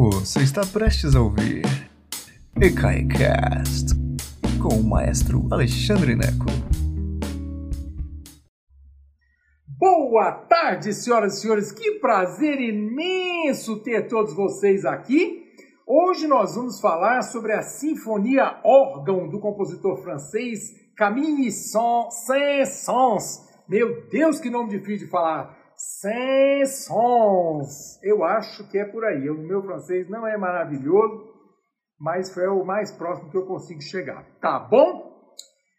Você está prestes a ouvir EKAICAST com o maestro Alexandre Neco. Boa tarde, senhoras e senhores. Que prazer imenso ter todos vocês aqui. Hoje nós vamos falar sobre a Sinfonia Órgão do compositor francês Camille Saint-Saëns. Meu Deus, que nome difícil de falar. Saint-Saëns. Eu acho que é por aí. O meu francês não é maravilhoso, mas foi o mais próximo que eu consigo chegar. Tá bom?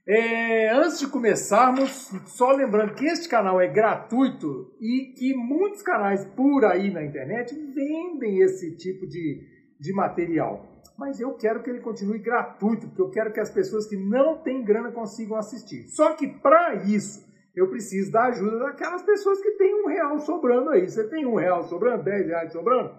É, antes de começarmos, só lembrando que este canal é gratuito e que muitos canais por aí na internet vendem esse tipo de, de material. Mas eu quero que ele continue gratuito, porque eu quero que as pessoas que não têm grana consigam assistir. Só que para isso, eu preciso da ajuda daquelas pessoas que têm um real sobrando aí. Você tem um real sobrando, dez reais sobrando?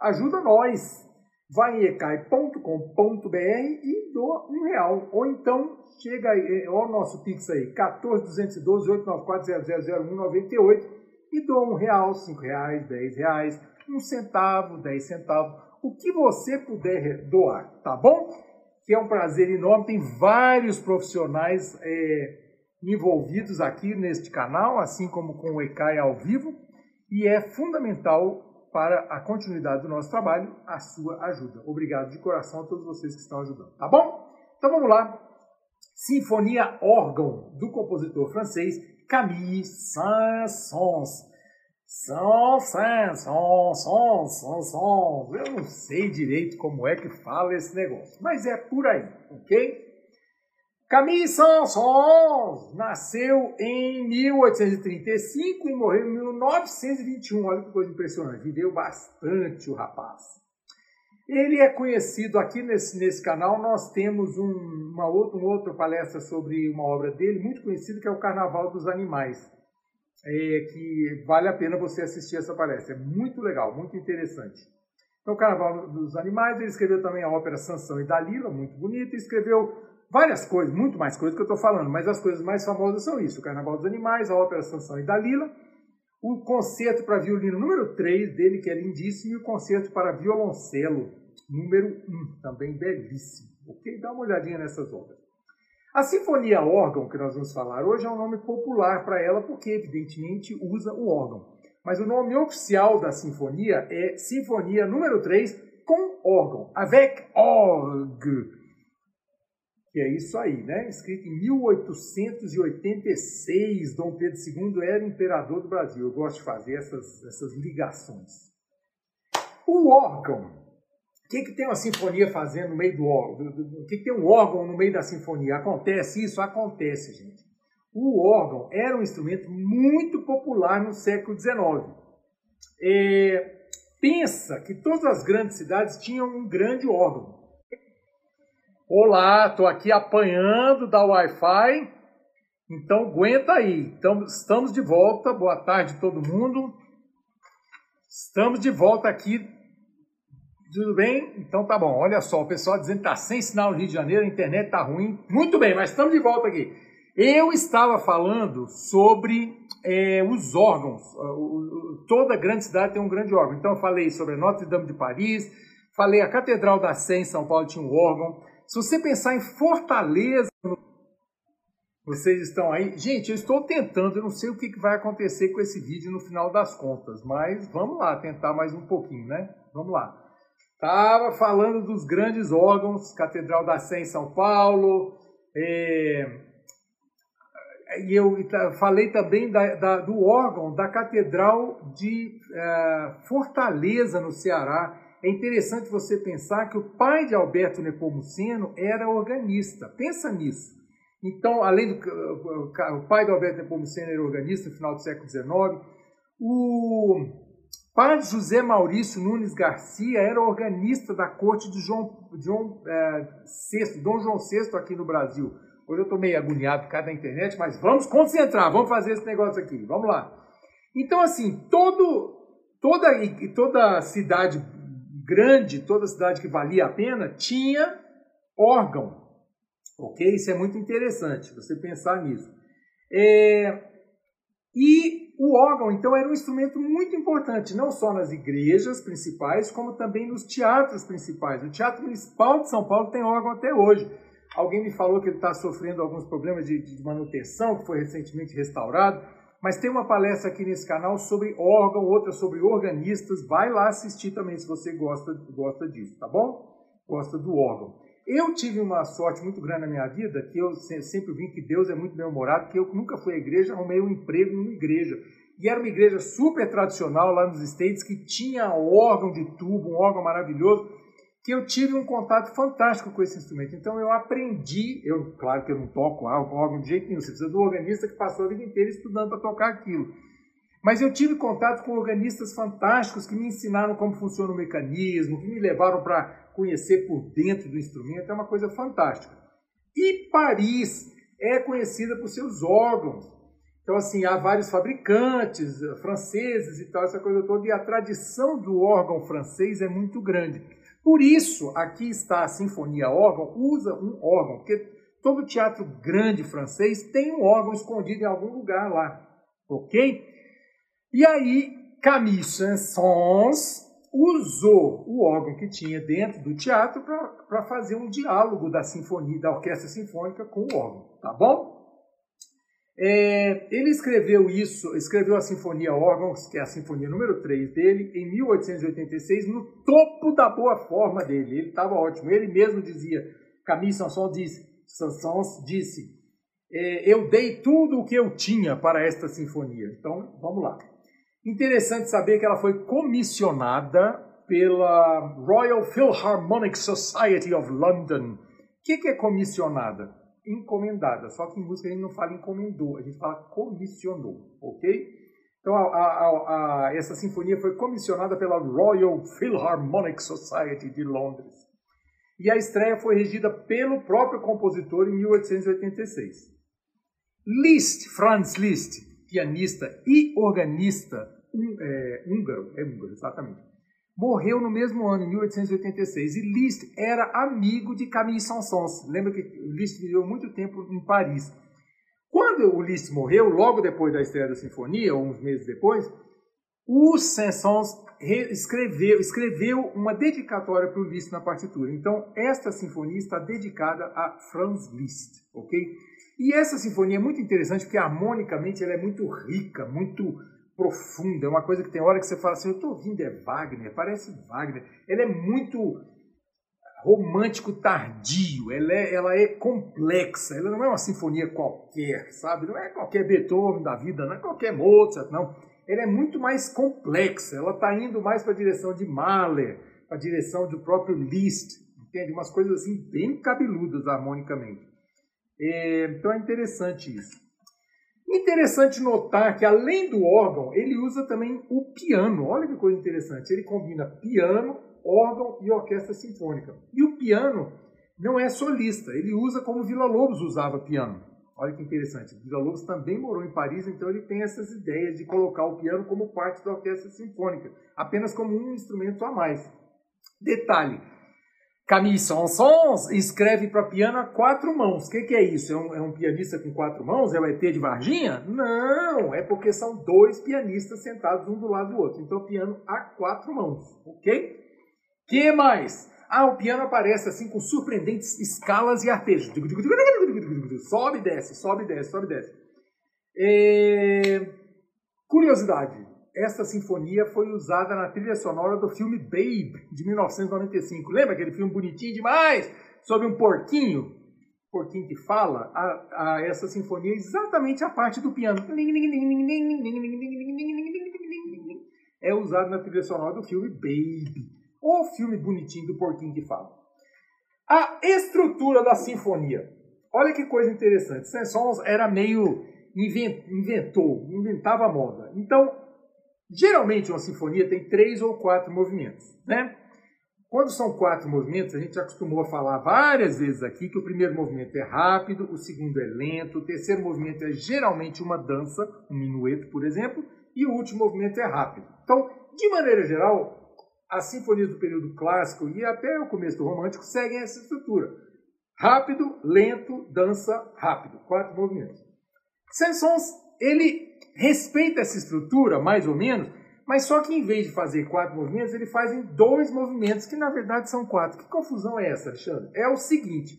Ajuda nós vai em ecai.com.br e doa um real. Ou então chega aí, é, olha o nosso Pix aí, 14212 894 e doa um real, cinco reais, dez reais, um centavo, dez centavos, o que você puder doar, tá bom? Que é um prazer enorme, tem vários profissionais é, envolvidos aqui neste canal, assim como com o ECAI ao vivo, e é fundamental para a continuidade do nosso trabalho, a sua ajuda. Obrigado de coração a todos vocês que estão ajudando, tá bom? Então vamos lá. Sinfonia Órgão, do compositor francês Camille Saint-Saëns. Saint-Saëns, Eu não sei direito como é que fala esse negócio, mas é por aí, ok? Camille Saint-Saëns nasceu em 1835 e morreu em 1921. Olha que coisa impressionante, viveu bastante o rapaz. Ele é conhecido aqui nesse, nesse canal, nós temos um, uma, outra, uma outra palestra sobre uma obra dele, muito conhecida, que é o Carnaval dos Animais. É, que vale a pena você assistir essa palestra, é muito legal, muito interessante. Então, Carnaval dos Animais, ele escreveu também a ópera Sansão e Dalila, muito bonita, e escreveu várias coisas, muito mais coisas que eu estou falando, mas as coisas mais famosas são isso: o Carnaval dos Animais, a Ópera Sansão e Dalila, o concerto para violino número 3 dele, que é lindíssimo, e o concerto para violoncelo número 1, também belíssimo. Ok? Dá uma olhadinha nessas obras. A Sinfonia Órgão, que nós vamos falar hoje, é um nome popular para ela, porque evidentemente usa o órgão. Mas o nome oficial da sinfonia é Sinfonia número 3 com órgão, avec orgue que é isso aí, né? Escrito em 1886, Dom Pedro II era imperador do Brasil. Eu gosto de fazer essas, essas ligações. O órgão. O que, que tem uma sinfonia fazendo no meio do órgão? O que, que tem um órgão no meio da sinfonia? Acontece isso? Acontece, gente. O órgão era um instrumento muito popular no século XIX. É, pensa que todas as grandes cidades tinham um grande órgão. Olá, estou aqui apanhando da Wi-Fi, então aguenta aí. Então, estamos de volta, boa tarde todo mundo. Estamos de volta aqui, tudo bem? Então tá bom, olha só, o pessoal dizendo que está sem sinal no Rio de Janeiro, a internet está ruim. Muito bem, mas estamos de volta aqui. Eu estava falando sobre é, os órgãos. Toda grande cidade tem um grande órgão. Então eu falei sobre Notre Dame de Paris, falei a Catedral da Sé em São Paulo tinha um órgão. Se você pensar em Fortaleza, vocês estão aí. Gente, eu estou tentando, eu não sei o que vai acontecer com esse vídeo no final das contas, mas vamos lá, tentar mais um pouquinho, né? Vamos lá. Estava falando dos grandes órgãos, Catedral da Sé em São Paulo, é... e eu falei também da, da, do órgão da Catedral de é, Fortaleza, no Ceará, é interessante você pensar que o pai de Alberto Nepomuceno era organista. Pensa nisso. Então, além do o pai do Alberto Nepomuceno era organista no final do século XIX, o padre José Maurício Nunes Garcia era organista da corte de João, João é, VI, Dom João VI aqui no Brasil. Hoje eu estou meio agoniado por causa da internet, mas vamos concentrar, vamos fazer esse negócio aqui, vamos lá. Então, assim, todo, toda, toda cidade grande, toda cidade que valia a pena, tinha órgão. Ok? Isso é muito interessante, você pensar nisso. É... E o órgão, então, era um instrumento muito importante, não só nas igrejas principais, como também nos teatros principais. O Teatro Municipal de São Paulo tem órgão até hoje. Alguém me falou que ele está sofrendo alguns problemas de, de, manutenção, que foi recentemente restaurado. Mas tem uma palestra aqui nesse canal sobre órgão, outra sobre organistas. Vai lá assistir também se você gosta, gosta disso, tá bom? Gosta do órgão. Eu tive uma sorte muito grande na minha vida, que eu sempre vi que Deus é muito bem-humorado, que eu nunca fui à igreja, arrumei um emprego numa igreja. E era uma igreja super tradicional lá nos States, que tinha órgão de tubo, um órgão maravilhoso, que eu tive um contato fantástico com esse instrumento. Então eu aprendi, eu claro que eu não toco órgão de jeito nenhum, você precisa do organista que passou a vida inteira estudando para tocar aquilo. Mas eu tive contato com organistas fantásticos que me ensinaram como funciona o mecanismo, que me levaram para conhecer por dentro do instrumento, é uma coisa fantástica. E Paris é conhecida por seus órgãos. Então, assim, há vários fabricantes eh, franceses e tal, essa coisa toda, e a tradição do órgão francês é muito grande. Por isso, aqui está a Sinfonia Órgão, usa um órgão, porque todo teatro grande francês tem um órgão escondido em algum lugar lá, ok? E aí, Camille Saint-Saëns usou o órgão que tinha dentro do teatro para fazer um diálogo da sinfonia, da orquestra sinfônica com o órgão, tá bom? É, ele escreveu isso, escreveu a Sinfonia Órgãos, que é a sinfonia número 3 dele, em 1886, no topo da boa forma dele. Ele estava ótimo. Ele mesmo dizia, Camille Saint-Saëns disse, disse é, eu dei tudo o que eu tinha para esta sinfonia. Então, vamos lá. Interessante saber que ela foi comissionada pela Royal Philharmonic Society of London. O que, que é comissionada? Encomendada. Só que em música a gente não fala encomendou, a gente fala comissionou, ok? Então, a, a, a, essa sinfonia foi comissionada pela Royal Philharmonic Society de Londres. E a estreia foi regida pelo próprio compositor em 1886. Liszt, Franz Liszt, pianista e organista um, é, húngaro, é húngaro, exatamente, morreu no mesmo ano, em 1886, e Liszt era amigo de Camille Saint-Saëns. Lembra que Liszt viveu muito tempo em Paris. Quando o Liszt morreu, logo depois da estreia da sinfonia, ou uns meses depois, o Saint-Saëns escreveu, escreveu uma dedicatória para o Liszt na partitura. Então, esta sinfonia está dedicada a Franz Liszt, ok? E essa sinfonia é muito interessante porque harmonicamente ela é muito rica, muito profunda, é uma coisa que tem hora que você fala assim, eu estou ouvindo é Wagner, parece Wagner. Ela é muito romântico tardio, ela é, ela é complexa, ela não é uma sinfonia qualquer, sabe? Não é qualquer Beethoven da vida, não é qualquer Mozart, não. Ela é muito mais complexa, ela está indo mais para a direção de Mahler, para a direção do próprio Liszt, entende? Umas coisas assim bem cabeludas harmonicamente. É, então é interessante isso. Interessante notar que, além do órgão, ele usa também o piano. Olha que coisa interessante. Ele combina piano, órgão e orquestra sinfônica. E o piano não é solista, ele usa como Vila Lobos usava piano. Olha que interessante. Vila Lobos também morou em Paris, então ele tem essas ideias de colocar o piano como parte da orquestra sinfônica, apenas como um instrumento a mais. Detalhe: Camille Saint-Saëns escreve para piano a quatro mãos. O que, que, é isso? É um, é um, pianista com quatro mãos? É o ET de Varginha? Não, é porque são dois pianistas sentados um do lado do outro. Então, piano a quatro mãos, ok? que mais? Ah, o piano aparece assim com surpreendentes escalas e arpejos. Sobe e desce, sobe e desce, sobe e desce. É... Curiosidade essa sinfonia foi usada na trilha sonora do filme Babe, de 1995. Lembra aquele filme bonitinho demais? Sobre um porquinho? Porquinho que fala? A, a, essa sinfonia é exatamente a parte do piano. É usado na trilha sonora do filme Babe. O filme bonitinho do porquinho que fala. A estrutura da sinfonia. Olha que coisa interessante. Saint-Saëns era meio inventou, inventava moda. Então, Geralmente uma sinfonia tem três ou quatro movimentos, né? Quando são quatro movimentos, a gente acostumou a falar várias vezes aqui que o primeiro movimento é rápido, o segundo é lento, o terceiro movimento é geralmente uma dança, um minueto, por exemplo, e o último movimento é rápido. Então, de maneira geral, as sinfonias do período clássico e até o começo do romântico seguem essa estrutura. Rápido, lento, dança, rápido. Quatro movimentos. Saint-Saëns, ele respeita essa estrutura, mais ou menos, mas só que em vez de fazer quatro movimentos, ele faz em dois movimentos, que na verdade são quatro. Que confusão é essa, Alexandre? É o seguinte: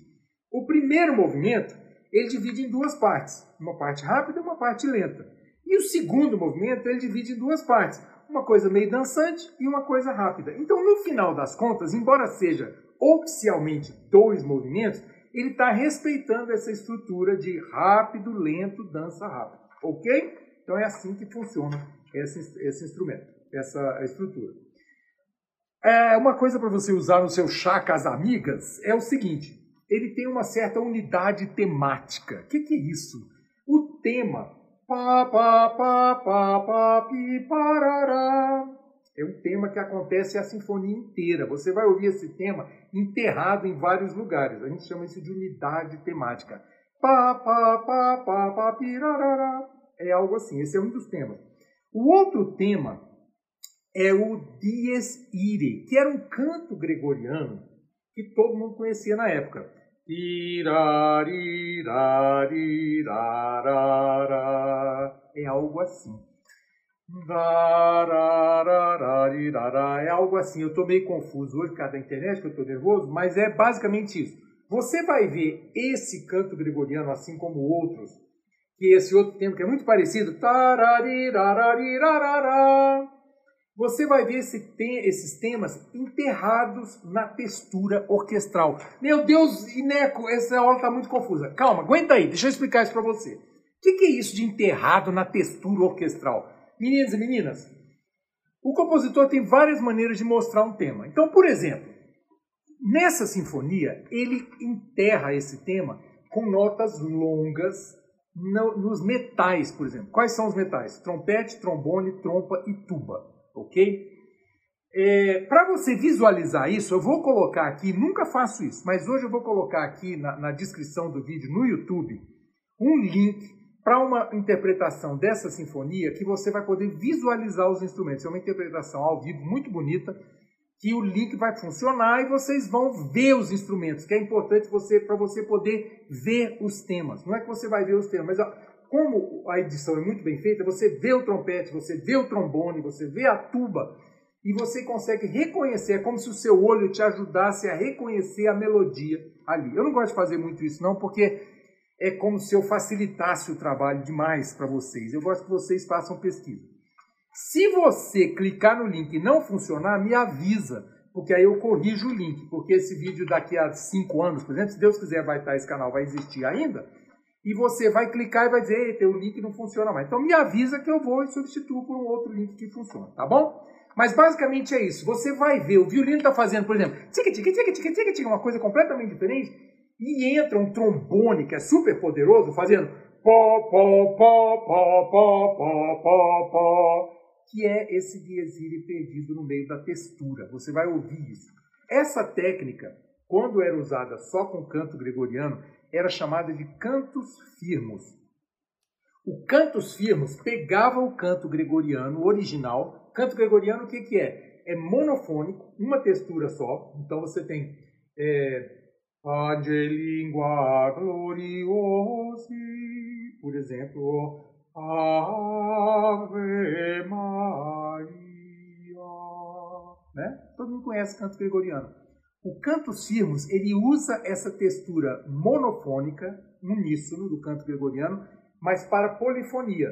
o primeiro movimento ele divide em duas partes, uma parte rápida e uma parte lenta. E o segundo movimento ele divide em duas partes, uma coisa meio dançante e uma coisa rápida. Então, no final das contas, embora seja oficialmente dois movimentos, ele está respeitando essa estrutura de rápido, lento, dança rápida. Ok? Então é assim que funciona esse, esse instrumento, essa estrutura. É, uma coisa para você usar no seu chá com as amigas é o seguinte: ele tem uma certa unidade temática. O que, que, é isso? O tema pi, parará, é um tema que acontece a sinfonia inteira. Você vai ouvir esse tema enterrado em vários lugares. A gente chama isso de unidade temática. É algo assim. Esse é um dos temas. O outro tema é o Dies Irae, que era um canto gregoriano que todo mundo conhecia na época. É algo assim. É algo assim. Eu estou meio confuso hoje por causa da internet, que eu estou nervoso, mas é basicamente isso. Você vai ver esse canto gregoriano, assim como outros, que esse outro tema que é muito parecido, você vai ver esse esses temas enterrados na textura orquestral. Meu Deus, Ineco, essa aula está muito confusa. Calma, aguenta aí, deixa eu explicar isso para você. O que, que é isso de enterrado na textura orquestral? Meninas e meninas, o compositor tem várias maneiras de mostrar um tema. Então, por exemplo, nessa sinfonia, ele enterra esse tema com notas longas no, nos metais, por exemplo. Quais são os metais? Trompete, trombone, trompa e tuba, ok? É, Para você visualizar isso, eu vou colocar aqui, nunca faço isso, mas hoje eu vou colocar aqui na, na descrição do vídeo no YouTube um link para uma interpretação dessa sinfonia que você vai poder visualizar os instrumentos. É uma interpretação ao vivo muito bonita, que o link vai funcionar e vocês vão ver os instrumentos, que é importante você para você poder ver os temas. Não é que você vai ver os temas, mas ó, como a edição é muito bem feita, você vê o trompete, você vê o trombone, você vê a tuba e você consegue reconhecer, é como se o seu olho te ajudasse a reconhecer a melodia ali. Eu não gosto de fazer muito isso não, porque é como se eu facilitasse o trabalho demais para vocês. Eu gosto que vocês façam pesquisa. Se você clicar no link e não funcionar, me avisa, porque aí eu corrijo o link, porque esse vídeo daqui a cinco anos, por exemplo, se Deus quiser vai estar, esse canal vai existir ainda, e você vai clicar e vai dizer, Eita, o link não funciona mais. Então me avisa que eu vou e substituo por um outro link que funciona, tá bom? Mas basicamente é isso. Você vai ver, o violino está fazendo, por exemplo, tique tique tique tique tique tique uma coisa completamente diferente, e entra um trombone que é super poderoso, fazendo pó, pó, pó, pó, pó, pó, pó, pó que é esse diesire perdido no meio da textura. Você vai ouvir isso. Essa técnica, quando era usada só com canto gregoriano, era chamada de cantos firmos. O cantos firmos pegava o canto gregoriano original. Canto gregoriano o que, que é? É monofônico, uma textura só. Então você tem é, Angelingua gloriosi, por exemplo, conhece canto gregoriano. O canto firmos, ele usa essa textura monofônica, uníssono do canto gregoriano, mas para polifonia.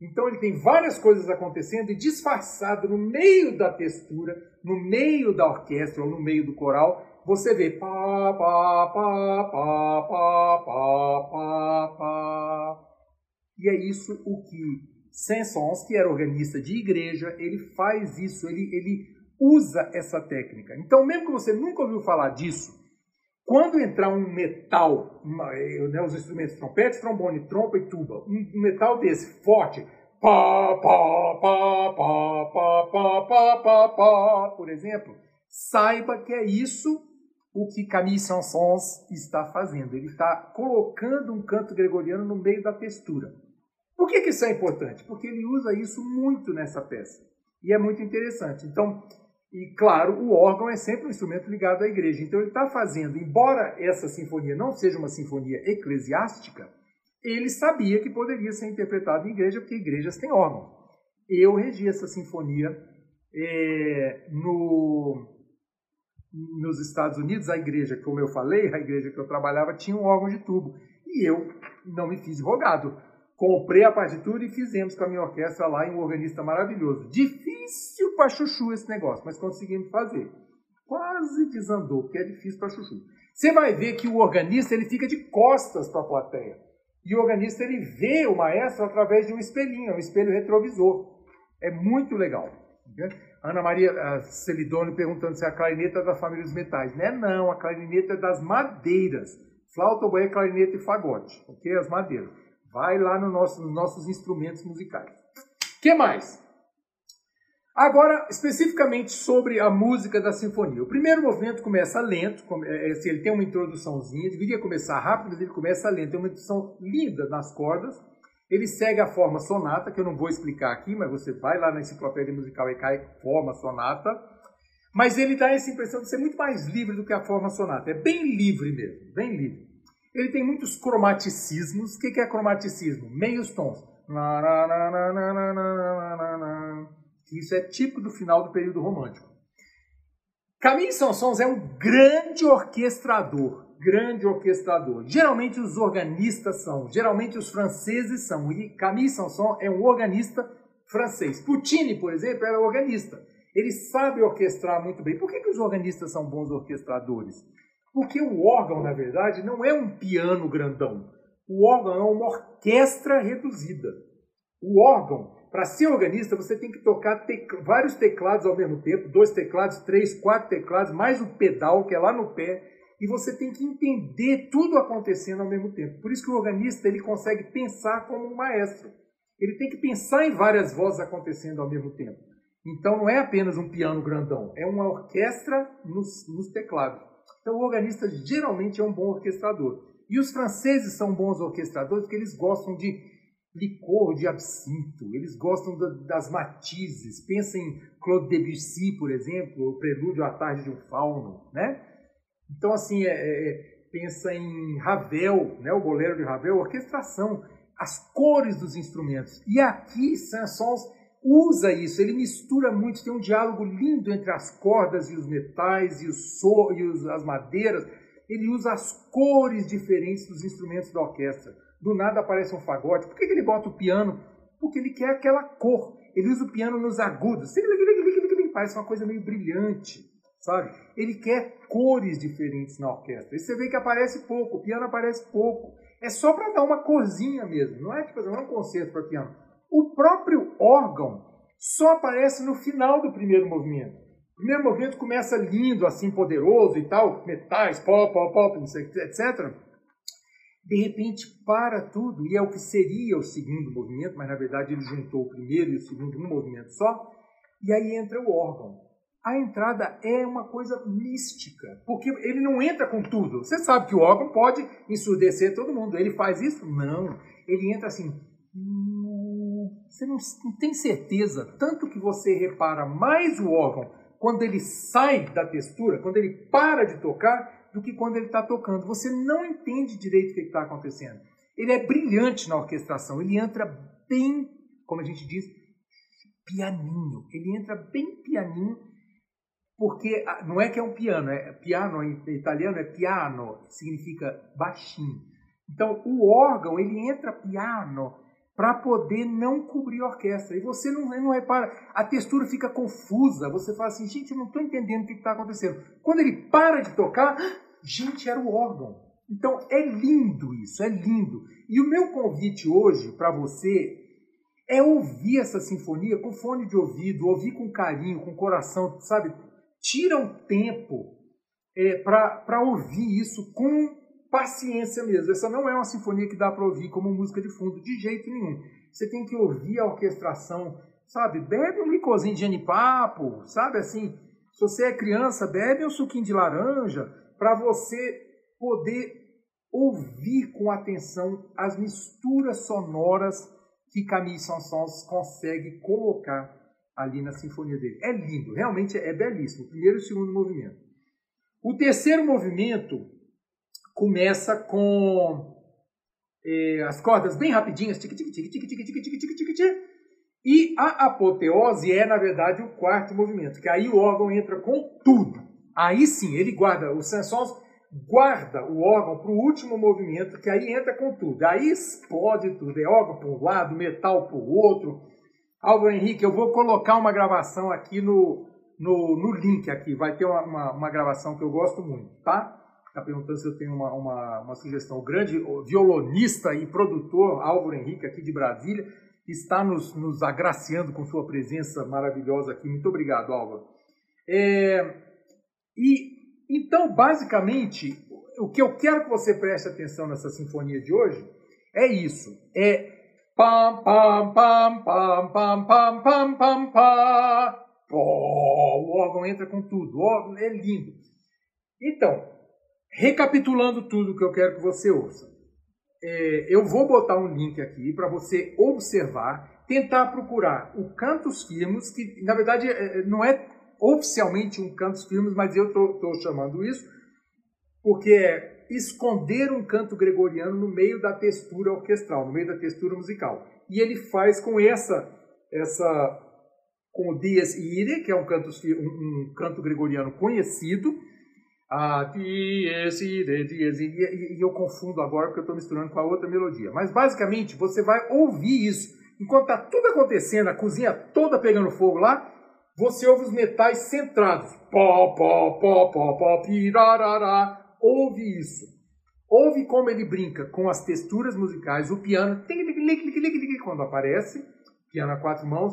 Então ele tem várias coisas acontecendo e disfarçado no meio da textura, no meio da orquestra ou no meio do coral, você vê pá, pá, pá, pá, pá, pá, pá, pá. E é isso o que Saint-Saëns, que era organista de igreja, ele faz isso, ele, ele usa essa técnica. Então, mesmo que você nunca ouviu falar disso, quando entrar um metal, uma, né, os instrumentos trompete, trombone, trompa e tuba, um metal desse forte, pá, pá, pá, pá, pá, pá, pá, pá, pá, por exemplo, saiba que é isso o que Camille Saint-Saëns está fazendo. Ele está colocando um canto gregoriano no meio da textura. Por que, que isso é importante? Porque ele usa isso muito nessa peça. E é muito interessante. Então, e claro, o órgão é sempre um instrumento ligado à igreja. Então ele está fazendo, embora essa sinfonia não seja uma sinfonia eclesiástica, ele sabia que poderia ser interpretado em igreja, porque igrejas têm órgãos. Eu regi essa sinfonia é, no, nos Estados Unidos, a igreja, como eu falei, a igreja que eu trabalhava, tinha um órgão de tubo. E eu não me fiz rogado. Comprei a partitura e fizemos com a minha orquestra lá em um organista maravilhoso. Difícil para chuchu esse negócio, mas conseguimos fazer. Quase desandou, porque é difícil para chuchu. Você vai ver que o organista ele fica de costas para a plateia. E o organista ele vê o maestro através de um espelhinho, um espelho retrovisor. É muito legal. Ana Maria Celidoni perguntando se a clarineta é da família dos metais. Não é não, a clarineta é das madeiras. Flauta, oboé, clarineta e fagote. Ok? As madeiras. Vai lá no nosso, nos nossos instrumentos musicais. Que mais? Agora, especificamente sobre a música da sinfonia. O primeiro movimento começa lento, é, é, assim, ele tem uma introduçãozinha, deveria começar rápido, mas ele começa lento, tem uma introdução linda nas cordas. Ele segue a forma sonata, que eu não vou explicar aqui, mas você vai lá na enciclopédia musical e cai forma sonata. Mas ele dá essa impressão de ser muito mais livre do que a forma sonata. É bem livre mesmo, bem livre. Ele tem muitos cromaticismos. O que é cromaticismo? Meios tons. Isso é típico do final do período romântico. Camille Sansons é um grande orquestrador, grande orquestrador. Geralmente os organistas são, geralmente os franceses são. E Camille Sansons é um organista francês. Puccini, por exemplo, era organista. Ele sabe orquestrar muito bem. Por que, que os organistas são bons orquestradores? Porque o órgão, na verdade, não é um piano grandão. O órgão é uma orquestra reduzida. O órgão para ser organista, você tem que tocar vários teclados ao mesmo tempo, dois teclados, três, quatro teclados, mais o pedal que é lá no pé, e você tem que entender tudo acontecendo ao mesmo tempo. Por isso que o organista ele consegue pensar como um maestro. Ele tem que pensar em várias vozes acontecendo ao mesmo tempo. Então não é apenas um piano grandão, é uma orquestra nos, nos teclados. Então o organista geralmente é um bom orquestrador. E os franceses são bons orquestradores porque eles gostam de licor de absinto, eles gostam das matizes. Pensa em Claude Debussy, por exemplo, o Prelúdio à Tarde de um Fauno, né? Então, assim, é, é, pensa em Ravel, né? o goleiro de Ravel, orquestração, as cores dos instrumentos. E aqui, Sansons usa isso, ele mistura muito, tem um diálogo lindo entre as cordas e os metais e, so, e os, as madeiras. Ele usa as cores diferentes dos instrumentos da orquestra do nada aparece um fagote. Por que, ele bota o piano? Porque ele quer aquela cor. Ele usa o piano nos agudos. Parece uma coisa meio brilhante, sabe? Ele quer cores diferentes na orquestra. E você vê que aparece pouco, o piano aparece pouco. É só para dar uma corzinha mesmo. Não é tipo, não é um concerto para piano. O próprio órgão só aparece no final do primeiro movimento. O primeiro movimento começa lindo, assim, poderoso e tal, metais, pop, pop, pop, etc de repente para tudo, e é o que seria o segundo movimento, mas na verdade ele juntou o primeiro e o segundo num movimento só, e aí entra o órgão. A entrada é uma coisa mística, porque ele não entra com tudo. Você sabe que o órgão pode ensurdecer todo mundo. Ele faz isso? Não. Ele entra assim. Você não, tem certeza. Tanto que você repara mais o órgão quando ele sai da textura, quando ele para de tocar, do que quando ele está tocando. Você não entende direito o que está acontecendo. Ele é brilhante na orquestração, ele entra bem, como a gente diz, pianinho. Ele entra bem pianinho, porque não é que é um piano, é piano em italiano é piano, significa baixinho. Então o órgão ele entra piano para poder não cobrir a orquestra. E você não, não repara, a textura fica confusa. Você fala assim, gente, eu não estou entendendo o que está acontecendo. Quando ele para de tocar, Gente, era o órgão. Então é lindo isso, é lindo. E o meu convite hoje para você é ouvir essa sinfonia com fone de ouvido, ouvir com carinho, com coração, sabe? Tira um tempo é, para ouvir isso com paciência mesmo. Essa não é uma sinfonia que dá para ouvir como música de fundo, de jeito nenhum. Você tem que ouvir a orquestração, sabe? Bebe um licorzinho de genipapo, sabe assim? Se você é criança, bebe um suquinho de laranja, para você poder ouvir com atenção as misturas sonoras que Camille Sansons consegue colocar ali na sinfonia dele. É lindo, realmente é belíssimo. O primeiro e o segundo movimento. O terceiro movimento começa com é, as cordas bem rapidinhas, tic, tic, tic, tic, tic, tic, tic, tic, tic, tic, e a apoteose é, na verdade, o quarto movimento, que aí o órgão entra com tudo. Aí sim, ele guarda, o Sansons guarda o órgão para o último movimento, que aí entra com tudo. Aí explode tudo, é órgão para um lado, metal o outro. Álvaro Henrique, eu vou colocar uma gravação aqui no, no, no link aqui, vai ter uma, uma, uma gravação que eu gosto muito, tá? Está perguntando se eu tenho uma, uma, uma sugestão. O grande violonista e produtor Álvaro Henrique, aqui de Brasília, está nos, nos agraciando com sua presença maravilhosa aqui. Muito obrigado, Álvaro. É, e então, basicamente, o que eu quero que você preste atenção nessa sinfonia de hoje é isso. É pam pam pam pam pam pam pam pam pam. O órgão entra com tudo. O órgão é lindo. Então, recapitulando tudo que eu quero que você ouça. É, eu vou botar um link aqui para você observar, tentar procurar o Cantos Firmos, que na verdade é, não é oficialmente um cantos firmes, mas eu estou chamando isso porque é esconder um canto gregoriano no meio da textura orquestral, no meio da textura musical. E ele faz com essa, essa com o Dies Irae, que é um canto, um, um canto gregoriano conhecido, a Dies Irae, Dies Irae, e eu confundo agora porque eu estou misturando com a outra melodia. Mas basicamente você vai ouvir isso enquanto está tudo acontecendo, a cozinha toda pegando fogo lá, você ouve os metais centrados. Pó, pó, pó, pó, pó, pirarará. Ouve isso. Ouve como ele brinca com as texturas musicais, o piano, quando aparece, piano a quatro mãos,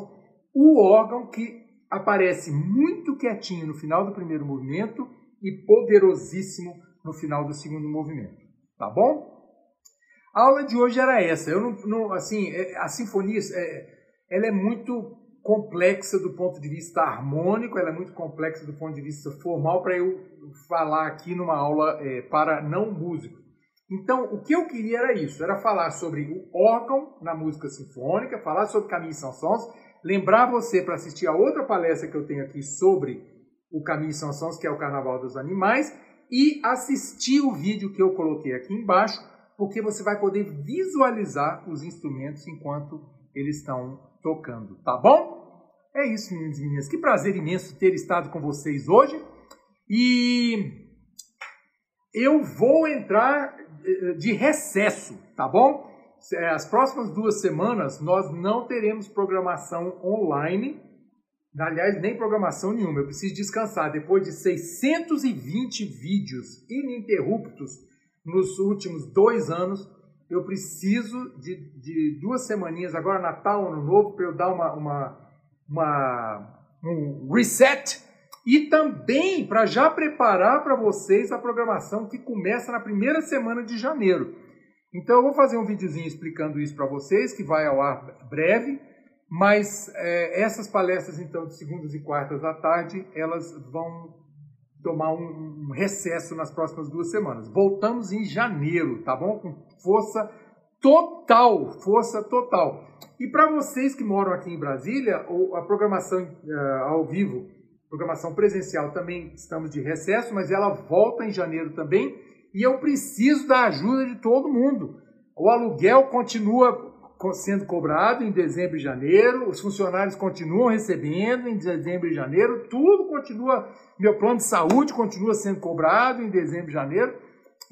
o órgão que aparece muito quietinho no final do primeiro movimento e poderosíssimo no final do segundo movimento. Tá bom? A aula de hoje era essa. Eu não, não assim, é, a sinfonia, é, ela é muito complexa do ponto de vista harmônico, ela é muito complexa do ponto de vista formal para eu falar aqui numa aula é, para não músicos. Então, o que eu queria era isso, era falar sobre o órgão na música sinfônica, falar sobre Caminho Sansons, lembrar você para assistir a outra palestra que eu tenho aqui sobre o Caminho Sansons, que é o Carnaval dos Animais, e assistir o vídeo que eu coloquei aqui embaixo, porque você vai poder visualizar os instrumentos enquanto eles estão tocando, tá bom? É isso, meninos e meninas. Que prazer imenso ter estado com vocês hoje. E eu vou entrar eh, de recesso, tá bom? Eh, as próximas duas semanas nós não teremos programação online. Aliás, nem programação nenhuma. Eu preciso descansar. Depois de 620 vídeos ininterruptos nos últimos dois anos, eu preciso de, de duas semaninhas, agora Natal, Ano Novo, para eu dar uma, uma, uma, um reset e também para já preparar para vocês a programação que começa na primeira semana de janeiro. Então eu vou fazer um videozinho explicando isso para vocês, que vai ao ar breve, mas é, essas palestras então de segundas e quartas à tarde, elas vão tomar um, um recesso nas próximas duas semanas. Voltamos em janeiro, tá bom? Com força total, força total. E para vocês que moram aqui em Brasília, a programação uh, ao vivo, programação presencial também estamos de recesso, mas ela volta em janeiro também. E eu preciso da ajuda de todo mundo. O aluguel continua sendo cobrado em dezembro e janeiro, os funcionários continuam recebendo em dezembro e janeiro, tudo continua, meu plano de saúde continua sendo cobrado em dezembro e janeiro.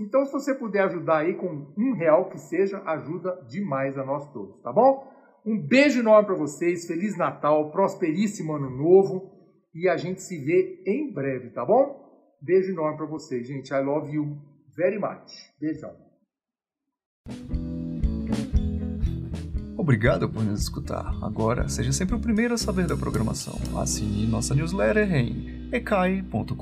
Então, se você puder ajudar aí com um real que seja, ajuda demais a nós todos, tá bom? Um beijo enorme para vocês, Feliz Natal, prosperíssimo Ano Novo e a gente se vê em breve, tá bom? Beijo enorme para vocês, gente. I love you very much. Beijão. Obrigado por nos escutar. Agora, seja sempre o primeiro a saber da programação. Assine nossa newsletter em ecai.com.br.